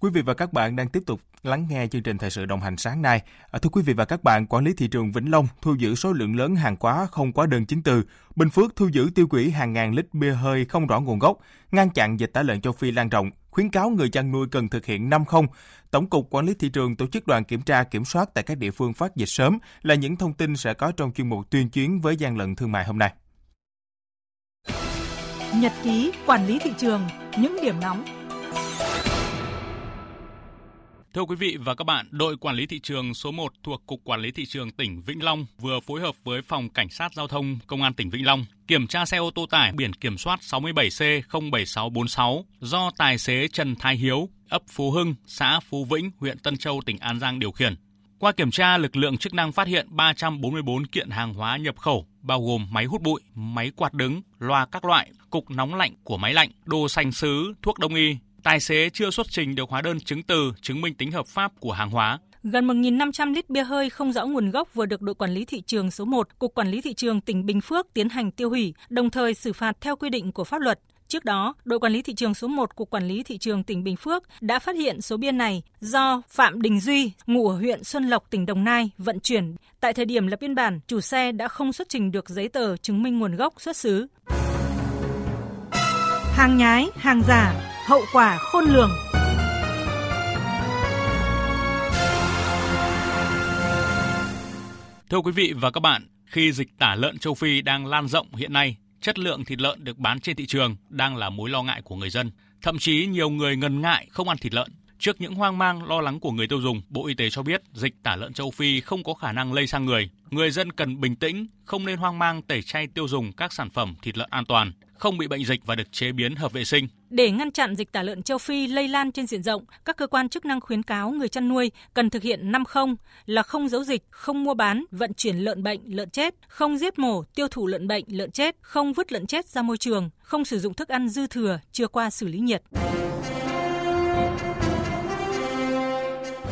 Quý vị và các bạn đang tiếp tục lắng nghe chương trình thời sự đồng hành sáng nay. À, thưa quý vị và các bạn, quản lý thị trường Vĩnh Long thu giữ số lượng lớn hàng hóa không quá đơn chứng từ. Bình Phước thu giữ tiêu hủy hàng ngàn lít bia hơi không rõ nguồn gốc, ngăn chặn dịch tả lợn châu Phi lan rộng, khuyến cáo người chăn nuôi cần thực hiện 5 không. Tổng cục Quản lý thị trường tổ chức đoàn kiểm tra kiểm soát tại các địa phương phát dịch sớm là những thông tin sẽ có trong chuyên mục tuyên chuyến với gian lận thương mại hôm nay. Nhật ký quản lý thị trường, những điểm nóng Thưa quý vị và các bạn, đội quản lý thị trường số 1 thuộc Cục Quản lý Thị trường tỉnh Vĩnh Long vừa phối hợp với Phòng Cảnh sát Giao thông Công an tỉnh Vĩnh Long kiểm tra xe ô tô tải biển kiểm soát 67C07646 do tài xế Trần Thái Hiếu, ấp Phú Hưng, xã Phú Vĩnh, huyện Tân Châu, tỉnh An Giang điều khiển. Qua kiểm tra, lực lượng chức năng phát hiện 344 kiện hàng hóa nhập khẩu, bao gồm máy hút bụi, máy quạt đứng, loa các loại, cục nóng lạnh của máy lạnh, đồ sành sứ, thuốc đông y, tài xế chưa xuất trình được hóa đơn chứng từ chứng minh tính hợp pháp của hàng hóa. Gần 1.500 lít bia hơi không rõ nguồn gốc vừa được đội quản lý thị trường số 1, Cục Quản lý Thị trường tỉnh Bình Phước tiến hành tiêu hủy, đồng thời xử phạt theo quy định của pháp luật. Trước đó, đội quản lý thị trường số 1 của Quản lý Thị trường tỉnh Bình Phước đã phát hiện số bia này do Phạm Đình Duy, ngụ ở huyện Xuân Lộc, tỉnh Đồng Nai, vận chuyển. Tại thời điểm lập biên bản, chủ xe đã không xuất trình được giấy tờ chứng minh nguồn gốc xuất xứ. Hàng nhái, hàng giả, hậu quả khôn lường. Thưa quý vị và các bạn, khi dịch tả lợn châu Phi đang lan rộng hiện nay, chất lượng thịt lợn được bán trên thị trường đang là mối lo ngại của người dân. Thậm chí nhiều người ngần ngại không ăn thịt lợn. Trước những hoang mang lo lắng của người tiêu dùng, Bộ Y tế cho biết dịch tả lợn châu Phi không có khả năng lây sang người. Người dân cần bình tĩnh, không nên hoang mang tẩy chay tiêu dùng các sản phẩm thịt lợn an toàn, không bị bệnh dịch và được chế biến hợp vệ sinh. Để ngăn chặn dịch tả lợn châu Phi lây lan trên diện rộng, các cơ quan chức năng khuyến cáo người chăn nuôi cần thực hiện 5 không là không giấu dịch, không mua bán, vận chuyển lợn bệnh, lợn chết, không giết mổ, tiêu thụ lợn bệnh, lợn chết, không vứt lợn chết ra môi trường, không sử dụng thức ăn dư thừa chưa qua xử lý nhiệt.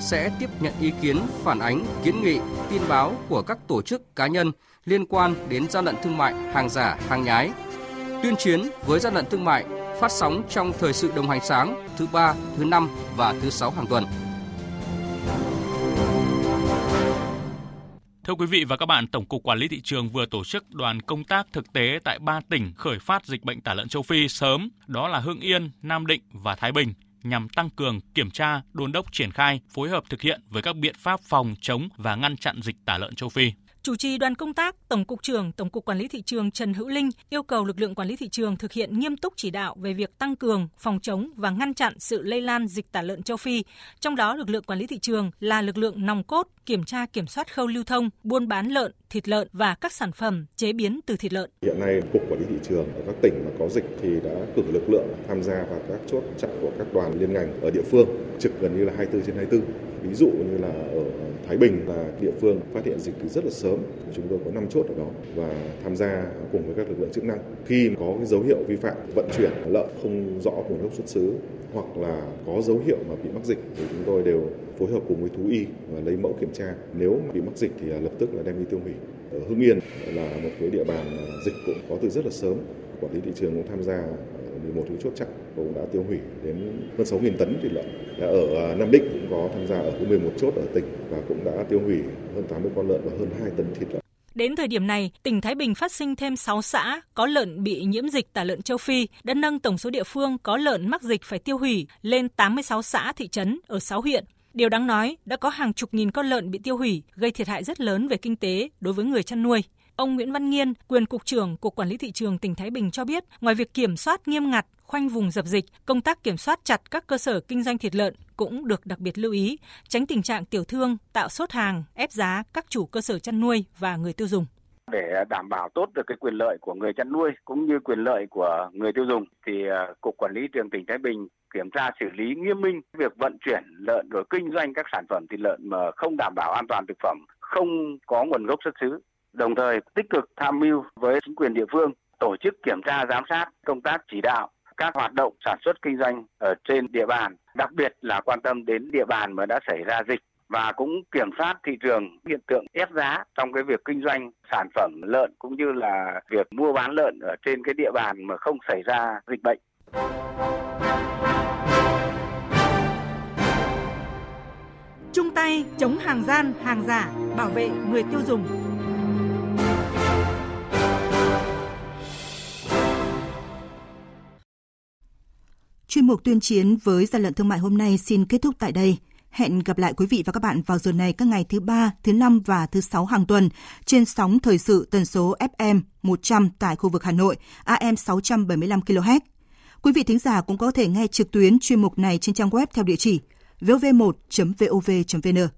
sẽ tiếp nhận ý kiến, phản ánh, kiến nghị, tin báo của các tổ chức cá nhân liên quan đến gian lận thương mại, hàng giả, hàng nhái. Tuyên chiến với gian lận thương mại phát sóng trong thời sự đồng hành sáng thứ ba, thứ năm và thứ sáu hàng tuần. Thưa quý vị và các bạn, Tổng cục Quản lý thị trường vừa tổ chức đoàn công tác thực tế tại ba tỉnh khởi phát dịch bệnh tả lợn châu Phi sớm, đó là Hưng Yên, Nam Định và Thái Bình nhằm tăng cường kiểm tra, đôn đốc triển khai, phối hợp thực hiện với các biện pháp phòng chống và ngăn chặn dịch tả lợn châu Phi. Chủ trì đoàn công tác, Tổng cục trưởng Tổng cục Quản lý thị trường Trần Hữu Linh yêu cầu lực lượng quản lý thị trường thực hiện nghiêm túc chỉ đạo về việc tăng cường, phòng chống và ngăn chặn sự lây lan dịch tả lợn châu Phi. Trong đó, lực lượng quản lý thị trường là lực lượng nòng cốt kiểm tra kiểm soát khâu lưu thông, buôn bán lợn, thịt lợn và các sản phẩm chế biến từ thịt lợn. Hiện nay, Cục Quản lý thị trường ở các tỉnh mà có dịch thì đã cử lực lượng tham gia vào các chốt chặn của các đoàn liên ngành ở địa phương, trực gần như là 24 trên 24. Ví dụ như là ở Thái Bình là địa phương phát hiện dịch từ rất là sớm. Chúng tôi có 5 chốt ở đó và tham gia cùng với các lực lượng chức năng. Khi có cái dấu hiệu vi phạm, vận chuyển lợn không rõ nguồn gốc xuất xứ hoặc là có dấu hiệu mà bị mắc dịch thì chúng tôi đều phối hợp cùng với thú y và lấy mẫu kiểm tra. Nếu mà bị mắc dịch thì à, lập tức là đem đi tiêu hủy. Ở Hưng Yên là một cái địa bàn dịch cũng có từ rất là sớm. Quản lý thị trường cũng tham gia 11 cái chốt chặn cũng đã tiêu hủy đến hơn 6.000 tấn thịt lợn. Ở à, Nam Định cũng có tham gia ở 11 chốt ở tỉnh và cũng đã tiêu hủy hơn 80 con lợn và hơn 2 tấn thịt lợn. Đến thời điểm này, tỉnh Thái Bình phát sinh thêm 6 xã có lợn bị nhiễm dịch tả lợn châu Phi, đã nâng tổng số địa phương có lợn mắc dịch phải tiêu hủy lên 86 xã thị trấn ở 6 huyện. Điều đáng nói, đã có hàng chục nghìn con lợn bị tiêu hủy, gây thiệt hại rất lớn về kinh tế đối với người chăn nuôi. Ông Nguyễn Văn Nghiên, quyền cục trưởng Cục Quản lý thị trường tỉnh Thái Bình cho biết, ngoài việc kiểm soát nghiêm ngặt, khoanh vùng dập dịch, công tác kiểm soát chặt các cơ sở kinh doanh thịt lợn cũng được đặc biệt lưu ý, tránh tình trạng tiểu thương tạo sốt hàng, ép giá các chủ cơ sở chăn nuôi và người tiêu dùng. để đảm bảo tốt được cái quyền lợi của người chăn nuôi cũng như quyền lợi của người tiêu dùng thì à, cục quản lý trường tỉnh Thái Bình kiểm tra xử lý nghiêm minh việc vận chuyển lợn rồi kinh doanh các sản phẩm thịt lợn mà không đảm bảo an toàn thực phẩm, không có nguồn gốc xuất xứ. Đồng thời tích cực tham mưu với chính quyền địa phương tổ chức kiểm tra giám sát công tác chỉ đạo các hoạt động sản xuất kinh doanh ở trên địa bàn, đặc biệt là quan tâm đến địa bàn mà đã xảy ra dịch và cũng kiểm soát thị trường hiện tượng ép giá trong cái việc kinh doanh sản phẩm lợn cũng như là việc mua bán lợn ở trên cái địa bàn mà không xảy ra dịch bệnh. Chung tay chống hàng gian, hàng giả, bảo vệ người tiêu dùng. Chuyên mục tuyên chiến với gian lận thương mại hôm nay xin kết thúc tại đây. Hẹn gặp lại quý vị và các bạn vào giờ này các ngày thứ ba, thứ năm và thứ sáu hàng tuần trên sóng thời sự tần số FM 100 tại khu vực Hà Nội, AM 675 kHz. Quý vị thính giả cũng có thể nghe trực tuyến chuyên mục này trên trang web theo địa chỉ vov1.vov.vn.